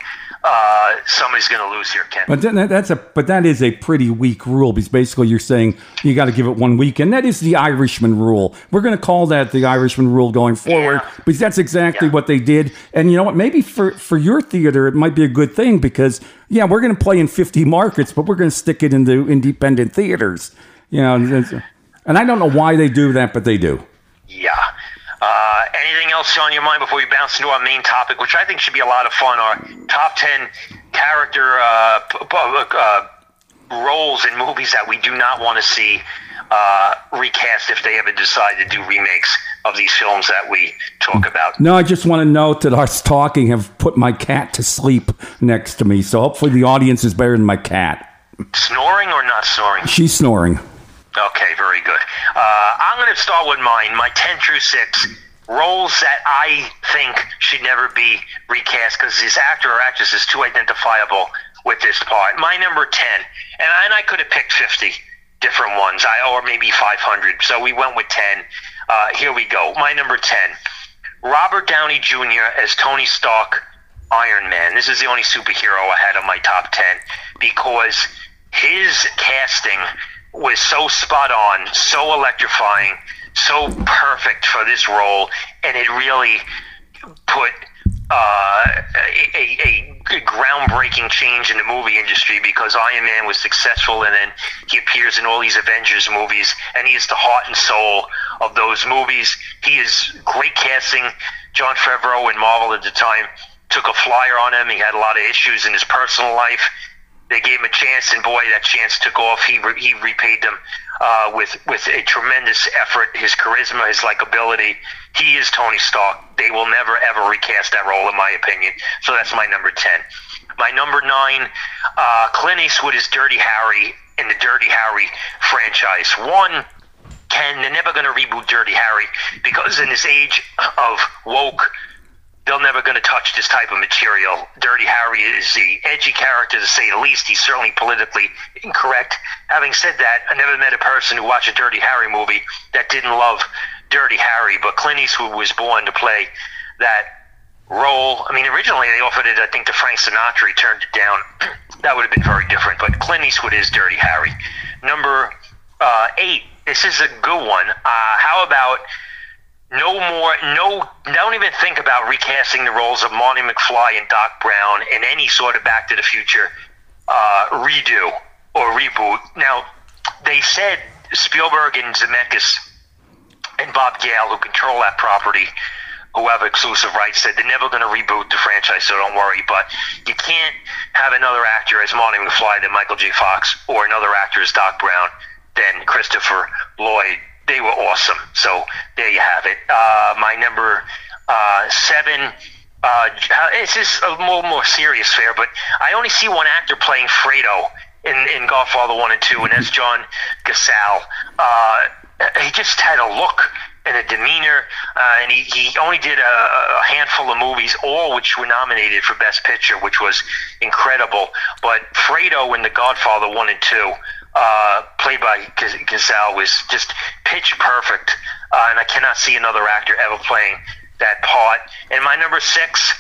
uh, somebody's going to lose here, Ken. But that, that's a but that is a pretty weak rule because basically you're saying you got to give it one week, and that is the Irishman rule. We're going to call that the Irishman rule going forward Yeah. because that's exactly Yeah. what they did. And you know what? Maybe for for your theater it might be a good thing because yeah, we're going to play in 50 markets, but we're going to stick it into independent theaters. You know, and, and I don't know why they do that, but they do. Yeah. Uh, anything else on your mind before we bounce into our main topic, which I think should be a lot of fun? Our top ten character uh, p- p- uh, roles in movies that we do not want to see uh, recast if they ever decide to do remakes of these films that we talk about. No, I just want to note that us talking have put my cat to sleep next to me, so hopefully the audience is better than my cat. Snoring or not snoring? She's snoring. Okay, very good. Uh, I'm going to start with mine. My 10 through 6 roles that I think should never be recast because this actor or actress is too identifiable with this part. My number 10, and I, and I could have picked 50 different ones, I, or maybe 500. So we went with 10. Uh, here we go. My number 10, Robert Downey Jr. as Tony Stark, Iron Man. This is the only superhero I had on my top 10 because his casting was so spot on, so electrifying, so perfect for this role, and it really put uh, a, a, a groundbreaking change in the movie industry because Iron Man was successful, and then he appears in all these Avengers movies, and he is the heart and soul of those movies. He is great casting. Jon Favreau in Marvel at the time took a flyer on him. He had a lot of issues in his personal life. They gave him a chance, and boy, that chance took off. He re- he repaid them uh, with with a tremendous effort. His charisma, his likability. He is Tony Stark. They will never ever recast that role, in my opinion. So that's my number ten. My number nine, uh, Clint Eastwood is Dirty Harry in the Dirty Harry franchise. One, Ken, they're never going to reboot Dirty Harry because in this age of woke they're never going to touch this type of material. Dirty Harry is the edgy character to say the least. He's certainly politically incorrect. Having said that, I never met a person who watched a Dirty Harry movie that didn't love Dirty Harry. But Clint Eastwood was born to play that role. I mean, originally they offered it, I think, to Frank Sinatra. He turned it down. that would have been very different. But Clint Eastwood is Dirty Harry. Number uh, eight. This is a good one. Uh, how about no more, no, don't even think about recasting the roles of Marty McFly and Doc Brown in any sort of Back to the Future uh, redo or reboot. Now, they said Spielberg and Zemeckis and Bob Gale, who control that property, who have exclusive rights said they're never going to reboot the franchise, so don't worry. But you can't have another actor as Marty McFly than Michael J. Fox, or another actor as Doc Brown than Christopher Lloyd. They were awesome. So there you have it. Uh, my number uh, seven. Uh, this is a more more serious fare, but I only see one actor playing Fredo in, in Godfather One and Two, and that's John Cazale. Uh, he just had a look and a demeanor, uh, and he, he only did a, a, handful of movies, all which were nominated for Best Picture, which was incredible. But Fredo in The Godfather 1 and 2, uh, played by Cazale, was just pitch perfect, uh, and I cannot see another actor ever playing that part. And my number six,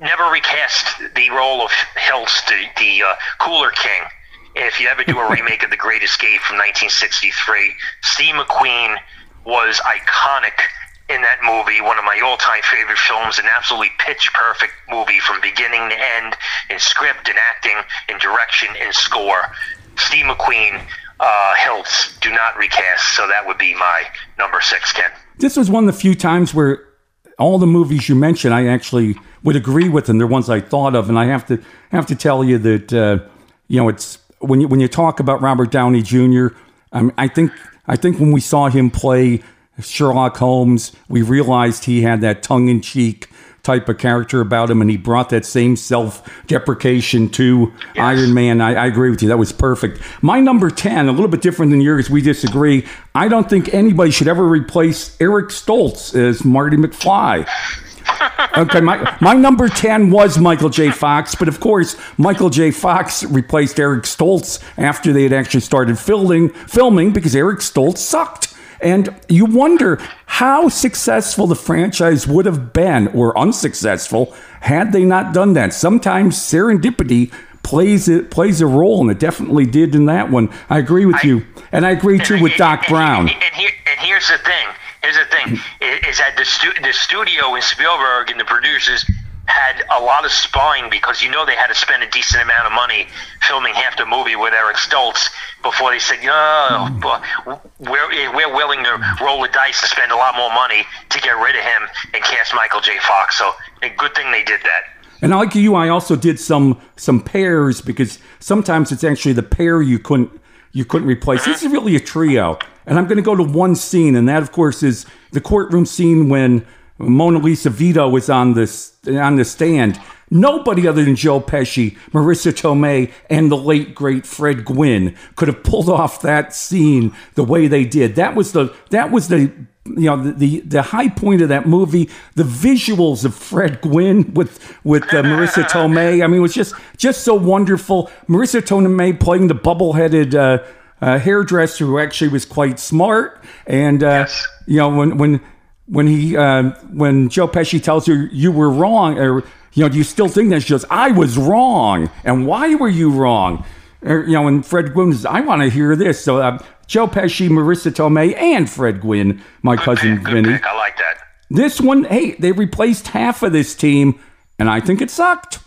never recast the role of Hilts, the, the uh, Cooler King. If you ever do a remake of The Great Escape from 1963, Steve McQueen was iconic in that movie, one of my all-time favorite films, an absolutely pitch-perfect movie from beginning to end, in script, and acting, in direction, and score. Steve McQueen, uh, Hilts, do not recast, so that would be my number six, Ken. This was one of the few times where all the movies you mentioned, I actually would agree with, and they're ones I thought of, and I have to have to tell you that uh, you know it's when you when you talk about Robert Downey Jr. Um, I think I think when we saw him play Sherlock Holmes, we realized he had that tongue in cheek type of character about him, and he brought that same self deprecation to yes. Iron Man. I, I, agree with you. That was perfect. My number 10, a little bit different than yours, we disagree. I don't think anybody should ever replace Eric Stoltz as Marty McFly okay, my, my number 10 was Michael J. Fox, but of course, Michael J. Fox replaced Eric Stoltz after they had actually started filming, filming because Eric Stoltz sucked. And you wonder how successful the franchise would have been or unsuccessful had they not done that. Sometimes serendipity plays it plays a role, and it definitely did in that one. I agree with I, you, and I agree too with Doc and, Brown. And, here, and here's the thing: Here's the thing: is that the stu- the studio and Spielberg and the producers had a lot of spine because you know they had to spend a decent amount of money filming half the movie with Eric Stoltz before they said, oh, "No, we're we're willing to roll the dice to spend a lot more money to get rid of him and cast Michael J. Fox." So, a good thing they did that. And like you, I also did some some pairs because sometimes it's actually the pair you couldn't you couldn't replace. This is really a trio. And I'm going to go to one scene, and that, of course, is the courtroom scene when Mona Lisa Vito was on the, on the stand. Nobody other than Joe Pesci, Marisa Tomei, and the late great Fred Gwynne could have pulled off that scene the way they did. That was the that was the you know the, the, the high point of that movie. The visuals of Fred Gwynne with with uh, Marisa Tomei. I mean, it was just just so wonderful. Marisa Tomei playing the bubble headed. Uh, uh, hairdresser who actually was quite smart. And uh, yes. you know when when when he uh, when Joe Pesci tells her you were wrong, or you know, do you still think that? She goes, "I was wrong." And why were you wrong? Or, you know, and Fred Gwynne says, "I want to hear this." So uh, Joe Pesci, Marisa Tomei, and Fred Gwynne, my good cousin pick, Vinny. Pick. I like that. This one, hey, they replaced half of this team, and I think it sucked.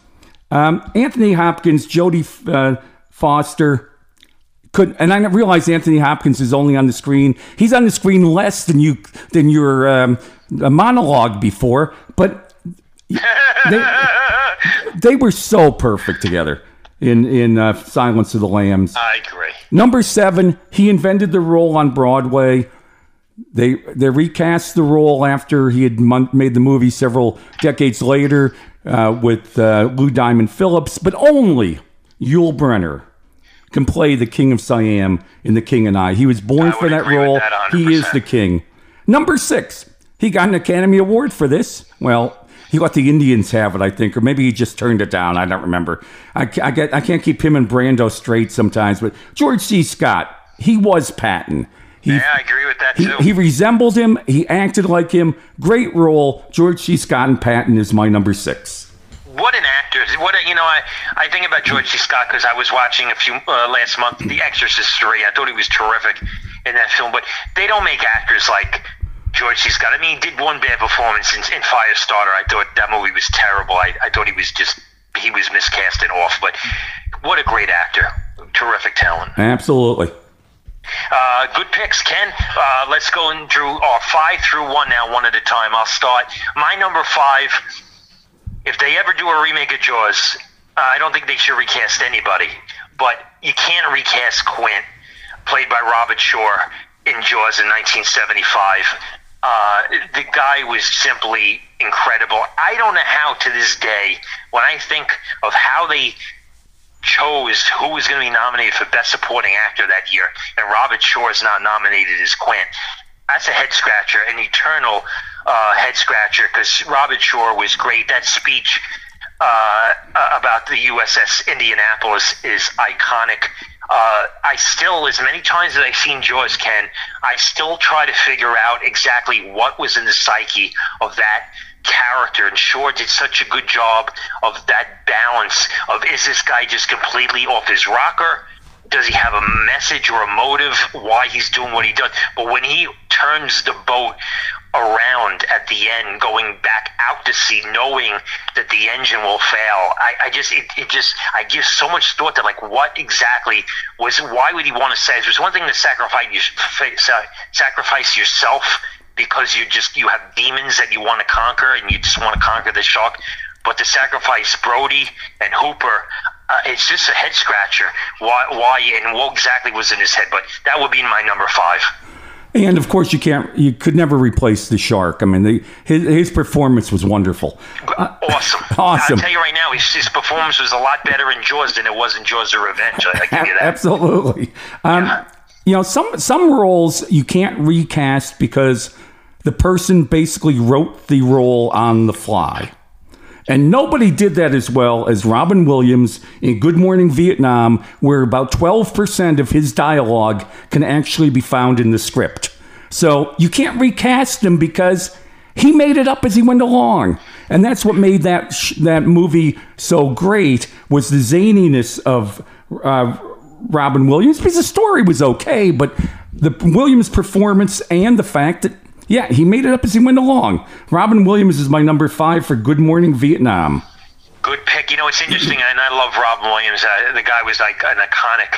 Um, Anthony Hopkins, Jodie uh, Foster, could and I realize Anthony Hopkins is only on the screen. He's on the screen less than you than your um, monologue before, but they, they were so perfect together in in uh, Silence of the Lambs. I agree. Number seven, he invented the role on Broadway. They they recast the role after he had made the movie several decades later uh, with uh, Lou Diamond Phillips, but only Yul Brynner can play the King of Siam in The King and I. He was born for that role. That he is the king. Number six, he got an Academy Award for this. Well, he let the Indians have it, I think, or maybe he just turned it down. I don't remember. I, I, get, I can't keep him and Brando straight sometimes, but George C. Scott, he was Patton. He, yeah, I agree with that he, too. He resembled him. He acted like him. Great role. George C. Scott and Patton is my number six what an actor! What a, you know, I I think about George C. Scott because I was watching a few uh, last month, The Exorcist three. I thought he was terrific in that film, but they don't make actors like George C. Scott. I mean, he did one bad performance in, in Firestarter. I thought that movie was terrible. I, I thought he was just he was miscast and off. But what a great actor! Terrific talent. Absolutely. Uh, good picks, Ken. Uh, let's go in through our five through one now, one at a time. I'll start. My number five. If they ever do a remake of Jaws, uh, I don't think they should recast anybody. But you can't recast Quint, played by Robert Shaw in Jaws in 1975. Uh, the guy was simply incredible. I don't know how to this day, when I think of how they chose who was going to be nominated for Best Supporting Actor that year, and Robert Shaw is not nominated as Quint. That's a head scratcher, an eternal uh, head scratcher, because Robert Shaw was great. That speech uh, about the USS Indianapolis is iconic. Uh, I still, as many times as I've seen Jaws, Ken, I still try to figure out exactly what was in the psyche of that character. And Shaw did such a good job of that balance of is this guy just completely off his rocker? Does he have a message or a motive why he's doing what he does? But when he turns the boat around at the end, going back out to sea, knowing that the engine will fail. I, I just, it, it, just, I give so much thought to like what exactly was, why would he want to say? There's one thing to sacrifice, you, sacrifice yourself because you just, you have demons that you want to conquer and you just want to conquer the shark. But to sacrifice Brody and Hooper, uh, it's just a head scratcher. Why, why, and what exactly was in his head? But that would be my number five. And of course, you can't, you could never replace the shark. I mean, the, his, his performance was wonderful. Uh, awesome. awesome. I'll tell you right now, his, his, performance was a lot better in Jaws than it was in Jaws: The Revenge. I, I give you that. Absolutely. Um, yeah. You know, some some roles you can't recast because the person basically wrote the role on the fly. And nobody did that as well as Robin Williams in Good Morning Vietnam, where about 12% of his dialogue can actually be found in the script. So you can't recast him because he made it up as he went along. And that's what made that sh- that movie so great was the zaniness of uh, Robin Williams because the story was okay, but the Williams performance and the fact that yeah, he made it up as he went along. Robin Williams is my number five for Good Morning Vietnam. Good pick. You know, it's interesting, and I love Robin Williams. Uh, the guy was like an iconic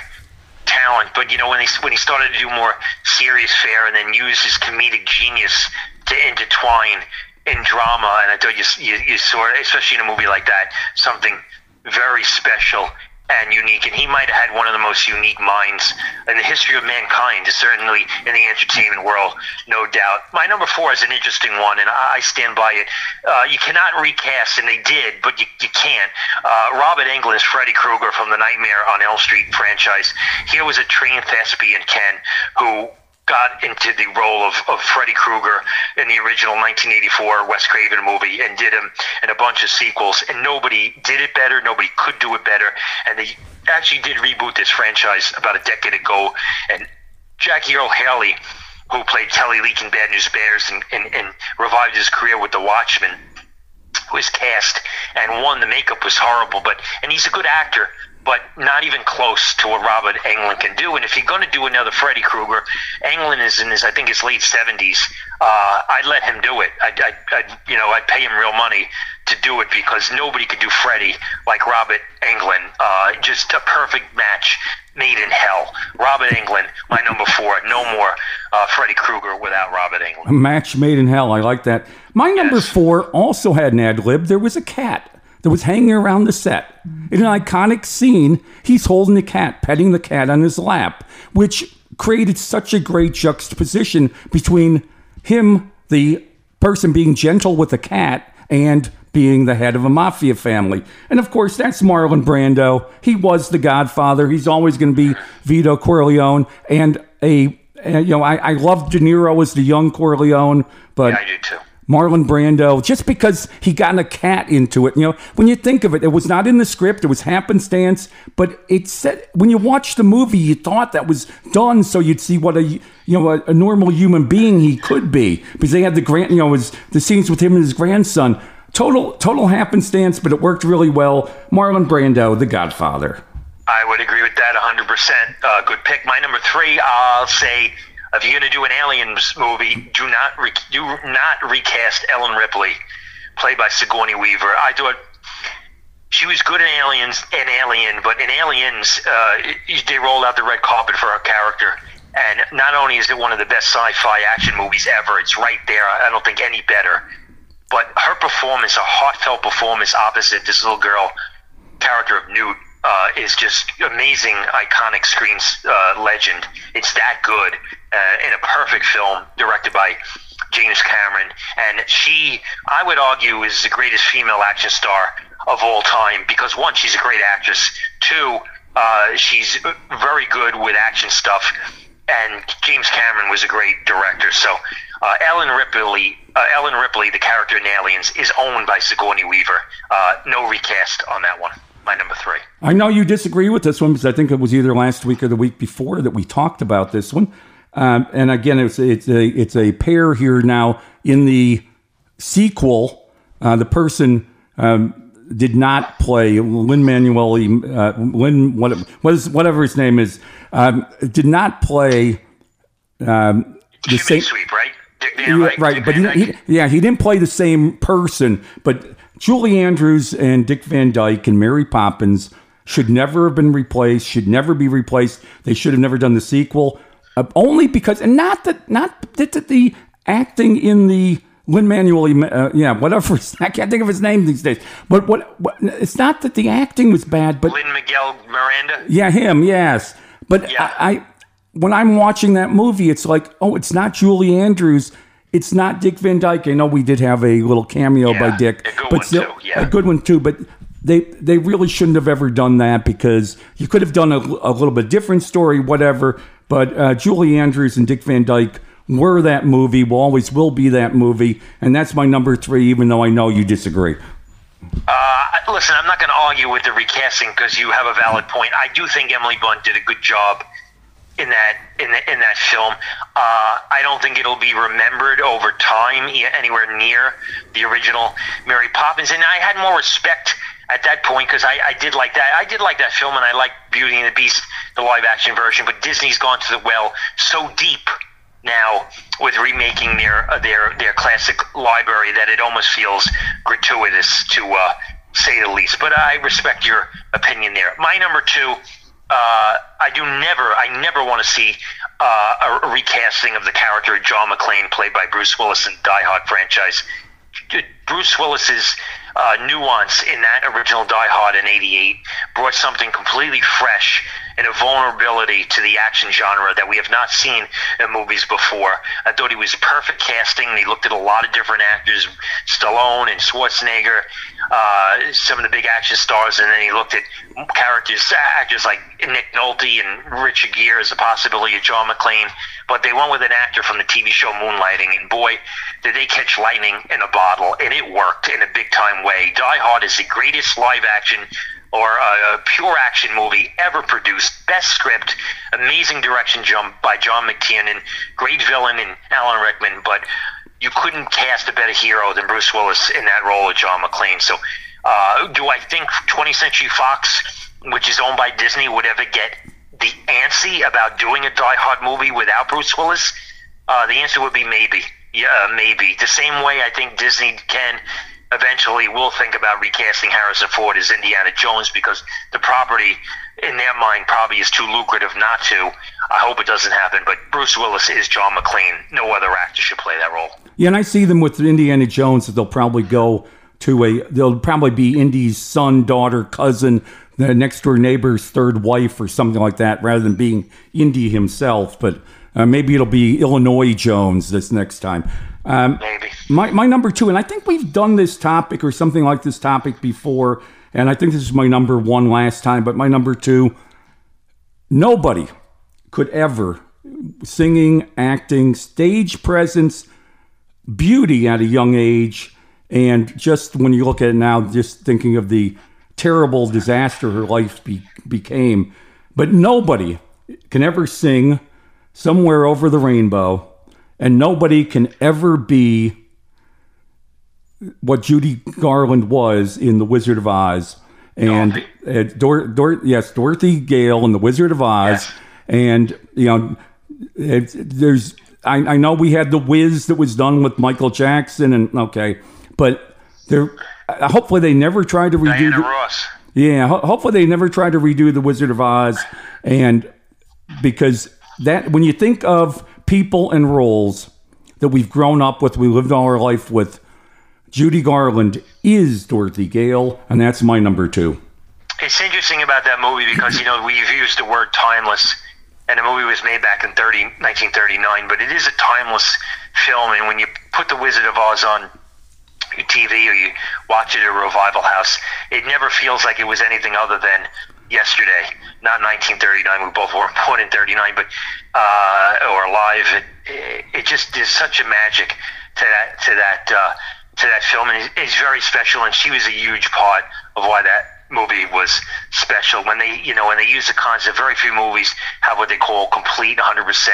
talent, but you know, when he when he started to do more serious fare and then use his comedic genius to intertwine in drama, and I thought you you, you saw, especially in a movie like that, something very special and unique. And he might have had one of the most unique minds in the history of mankind, certainly in the entertainment world, no doubt. My number four is an interesting one, and I stand by it. Uh, you cannot recast, and they did, but you, you can't. Uh, Robert Englund's Freddy Krueger from the Nightmare on Elm Street franchise. Here was a trained thespian, Ken, who got into the role of, of Freddy Krueger in the original 1984 Wes Craven movie and did him in a bunch of sequels. And nobody did it better. Nobody could do it better. And they actually did reboot this franchise about a decade ago. And Jackie Earle Haley, who played Kelly Leak in Bad News Bears and, and, and revived his career with The Watchmen, was cast and one the makeup was horrible but and he's a good actor but not even close to what Robert Englund can do. And if you're going to do another Freddy Krueger, Englund is in his, I think, his late 70s. Uh, I'd let him do it. I'd, I'd, I'd, you know, I'd pay him real money to do it because nobody could do Freddy like Robert Englund. Uh, just a perfect match made in hell. Robert Englund, my number four. No more uh, Freddy Krueger without Robert Englund. A match made in hell. I like that. My number yes. four also had an ad lib. There was a cat that was hanging around the set. In an iconic scene, he's holding the cat, petting the cat on his lap, which created such a great juxtaposition between him, the person being gentle with the cat, and being the head of a mafia family. And of course, that's Marlon Brando. He was the godfather. He's always going to be Vito Corleone. And a, you know, I, I love De Niro as the young Corleone, but. Yeah, I do too Marlon Brando, just because he got a cat into it. You know, when you think of it, it was not in the script, it was happenstance, but it said when you watch the movie, you thought that was done so you'd see what a you know a, a normal human being he could be because they had the grand you know his, the scenes with him and his grandson. Total total happenstance, but it worked really well. Marlon Brando, The Godfather. I would agree with that 100%. Uh, good pick. My number three, I'll say if you're going to do an aliens movie, do not re- do not recast Ellen Ripley, played by Sigourney Weaver. I thought she was good in Aliens and Alien, but in Aliens, uh, they rolled out the red carpet for her character, And not only is it one of the best sci-fi action movies ever, it's right there. I don't think any better. But her performance, a heartfelt performance opposite this little girl character of Newt, uh, is just amazing, iconic screen uh, legend. It's that good uh, in a perfect film directed by James Cameron, and she, I would argue, is the greatest female action star of all time because one, she's a great actress. Two, uh, she's very good with action stuff, and James Cameron was a great director. So uh, Ellen Ripley, uh, Ellen Ripley, the character in Aliens, is owned by Sigourney Weaver. Uh, no recast on that one. My number three. I know you disagree with this one because I think it was either last week or the week before that we talked about this one. Um, and again, it's it's a it's a pair here now in the sequel. Uh, the person um, did not play Lin Manuel uh, Lin what, what is whatever his name is um, did not play um, the same sweep right. Yeah, right, but he, he, yeah, he didn't play the same person. But Julie Andrews and Dick Van Dyke and Mary Poppins should never have been replaced. Should never be replaced. They should have never done the sequel. Uh, only because, and not that, not that the acting in the Lin Manuel, uh, yeah, whatever. I can't think of his name these days. But what, what? It's not that the acting was bad, but Lin Miguel Miranda. Yeah, him. Yes, but yeah. I, I, when I'm watching that movie, it's like, oh, it's not Julie Andrews. It's not Dick Van Dyke. I know we did have a little cameo yeah, by Dick, but still, yeah. a good one too. But they they really shouldn't have ever done that because you could have done a, a little bit different story, whatever. But uh, Julie Andrews and Dick Van Dyke were that movie, will always will be that movie, and that's my number three. Even though I know you disagree. Uh, listen, I'm not going to argue with the recasting because you have a valid point. I do think Emily Blunt did a good job in that in the, in that film. Uh, I don't think it'll be remembered over time anywhere near the original Mary Poppins, and I had more respect at that point because I, I did like that. I did like that film, and I like Beauty and the Beast, the live action version. But Disney's gone to the well so deep now with remaking their uh, their their classic library that it almost feels gratuitous to uh, say the least. But I respect your opinion there. My number two. Uh, I do never, I never want to see uh, a, recasting of the character John McClane, played by Bruce Willis in Die Hard franchise. Bruce Willis's uh, nuance in that original Die Hard in '88 brought something completely fresh and a vulnerability to the action genre that we have not seen in movies before. I thought he was perfect casting. He looked at a lot of different actors, Stallone and Schwarzenegger, uh, some of the big action stars, and then he looked at characters, actors like Nick Nolte and Richard Gere as a possibility of John McClane. But they went with an actor from the TV show Moonlighting, and boy, did they catch lightning in a bottle, and it worked in a big time way. Die Hard is the greatest live action or a, a, pure action movie ever produced. Best script, amazing direction jump by John McTiernan, great villain in Alan Rickman, but you couldn't cast a better hero than Bruce Willis in that role of John McClane. So, uh, do I think 20th Century Fox, which is owned by Disney, would ever get the antsy about doing a Die Hard movie without Bruce Willis? Uh, the answer would be maybe. Yeah, maybe. The same way I think Disney can eventually will think about recasting Harrison Ford as Indiana Jones because the property, in their mind, probably is too lucrative not to. I hope it doesn't happen, but Bruce Willis is John McClane. No other actor should play that role. Yeah, and I see them with Indiana Jones that they'll probably go to a, they'll probably be Indy's son, daughter, cousin, the next door neighbor's third wife or something like that rather than being Indy himself. But uh, maybe it'll be Illinois Jones this next time. Um, Maybe. My, my number two, and I think we've done this topic or something like this topic before, and I think this is my number one last time, but my number two, nobody could ever, singing, acting, stage presence, beauty at a young age, and just when you look at it now, just thinking of the terrible disaster her life be, became, but nobody can ever sing somewhere over the rainbow and nobody can ever be what Judy Garland was in The Wizard of Oz. And uh, Dor- Dor- yes, Dorothy Gale in The Wizard of Oz. Yes. And, you know, it, there's, I, I know we had The Wiz that was done with Michael Jackson, and okay, but there, hopefully they never tried to redo Diana the, Ross. Yeah, ho- hopefully they never tried to redo The Wizard of Oz. And because that when you think of people and roles that we've grown up with, we lived all our life with, Judy Garland is Dorothy Gale, and that's my number two. It's interesting about that movie because you know we've used the word timeless, and the movie was made back in 30, 1939, but it is a timeless film. And when you put The Wizard of Oz on TV or you watch it at a revival house, it never feels like it was anything other than yesterday, not 1939. We both weren't born in 39, but uh, or alive. It, it just is such a magic to that to that uh, to that film, and it's very special. And she was a huge part of why that movie was special when they you know when they use the concept very few movies have what they call complete 100%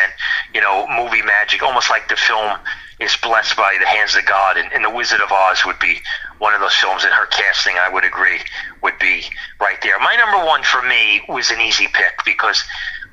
you know movie magic almost like the film is blessed by the hands of god and, and the wizard of oz would be one of those films in her casting i would agree would be right there. My number one for me was an easy pick because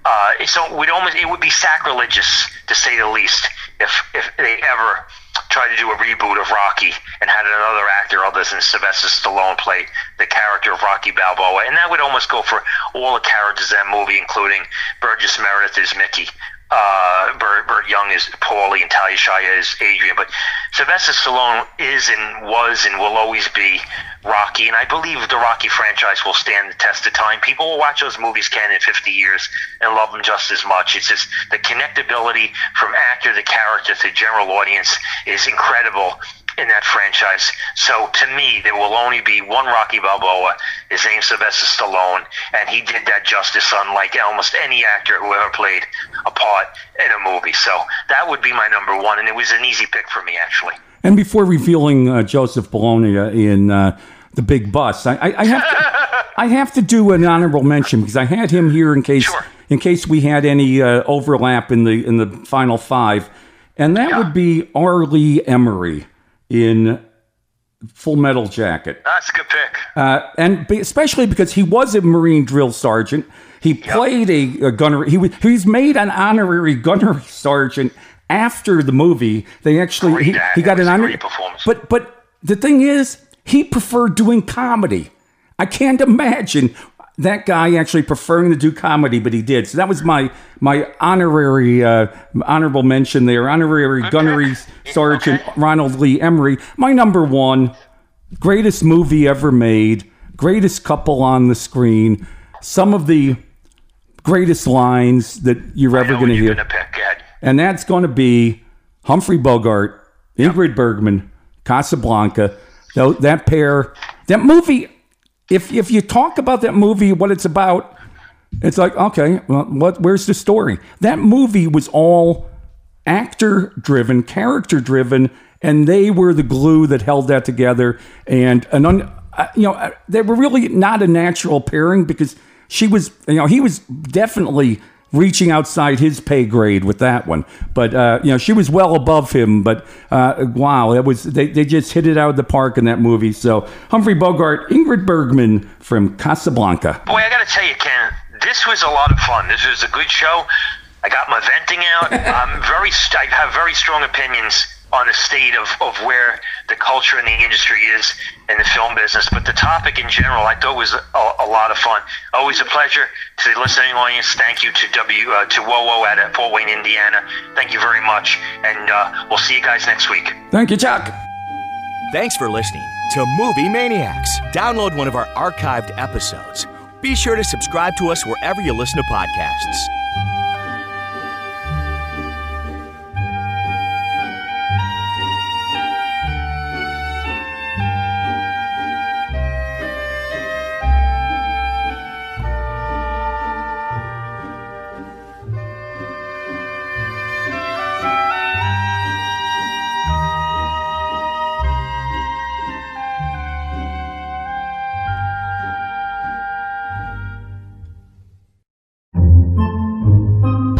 uh, it's would almost it would be sacrilegious to say the least if if they ever tried to do a reboot of Rocky and had another actor other than Sylvester Stallone play the character of Rocky Balboa, and that would almost go for all the characters in that movie, including Burgess Meredith as Mickey, uh, Burt, Young is Paulie, and Talia Shire is Adrian. But Sylvester Stallone is and was and will always be Rocky, and I believe the Rocky franchise will stand the test of time. People will watch those movies, Ken, in 50 years and love them just as much. It's just the connectability from actor to character to general audience is incredible in that franchise. So to me, there will only be one Rocky Balboa. His name's Sylvester Stallone, and he did that justice unlike almost any actor who ever played a part in a movie. So that would be my number one, and it was an easy pick for me, actually. And before revealing uh, Joseph Bologna in uh, the Big Bus, I, I, I have to, I have to do an honorable mention because I had him here in case Sure. in case we had any uh, overlap in the in the final five, and that Yeah. would be R. Lee Ermey in Full Metal Jacket. That's a good pick. Uh, and be, especially because he was a Marine drill sergeant. He played a, a gunner. He was he was made an honorary gunnery sergeant after the movie. They actually Great he, he got an honorary performance. But but the thing is, he preferred doing comedy. I can't imagine that guy actually preferring to do comedy, but he did. So that was my my honorary uh, honorable mention there. Honorary gunnery sergeant Okay. Ronald Lee Ermey. My number one greatest movie ever made, greatest couple on the screen, some of the greatest lines that you're ever going to hear. gonna pick. And that's going to be Humphrey Bogart, Ingrid Bergman, Casablanca. That pair, that movie. If if you talk about that movie, what it's about, it's like okay, well, what? Where's the story? That movie was all actor driven, character driven, and they were the glue that held that together. And an un, uh, you know, uh, they were really not a natural pairing because she was, you know, he was definitely reaching outside his pay grade with that one. But uh, you know, she was well above him. But uh, wow, it was they, they just hit it out of the park in that movie. So Humphrey Bogart, Ingrid Bergman from Casablanca. Boy, I got to tell you, Ken, this was a lot of fun. This was a good show. I got my venting out. I'm very, I have very strong opinions on the state of, of where the culture and the industry is in the film business. But the topic in general, I thought was a, a lot of fun. Always a pleasure to the listening audience. Thank you to W uh, to WOWO at Fort Wayne, Indiana. Thank you very much, and uh, we'll see you guys next week. Thank you, Chuck. Thanks for listening to Movie Maniacs. Download one of our archived episodes. Be sure to subscribe to us wherever you listen to podcasts.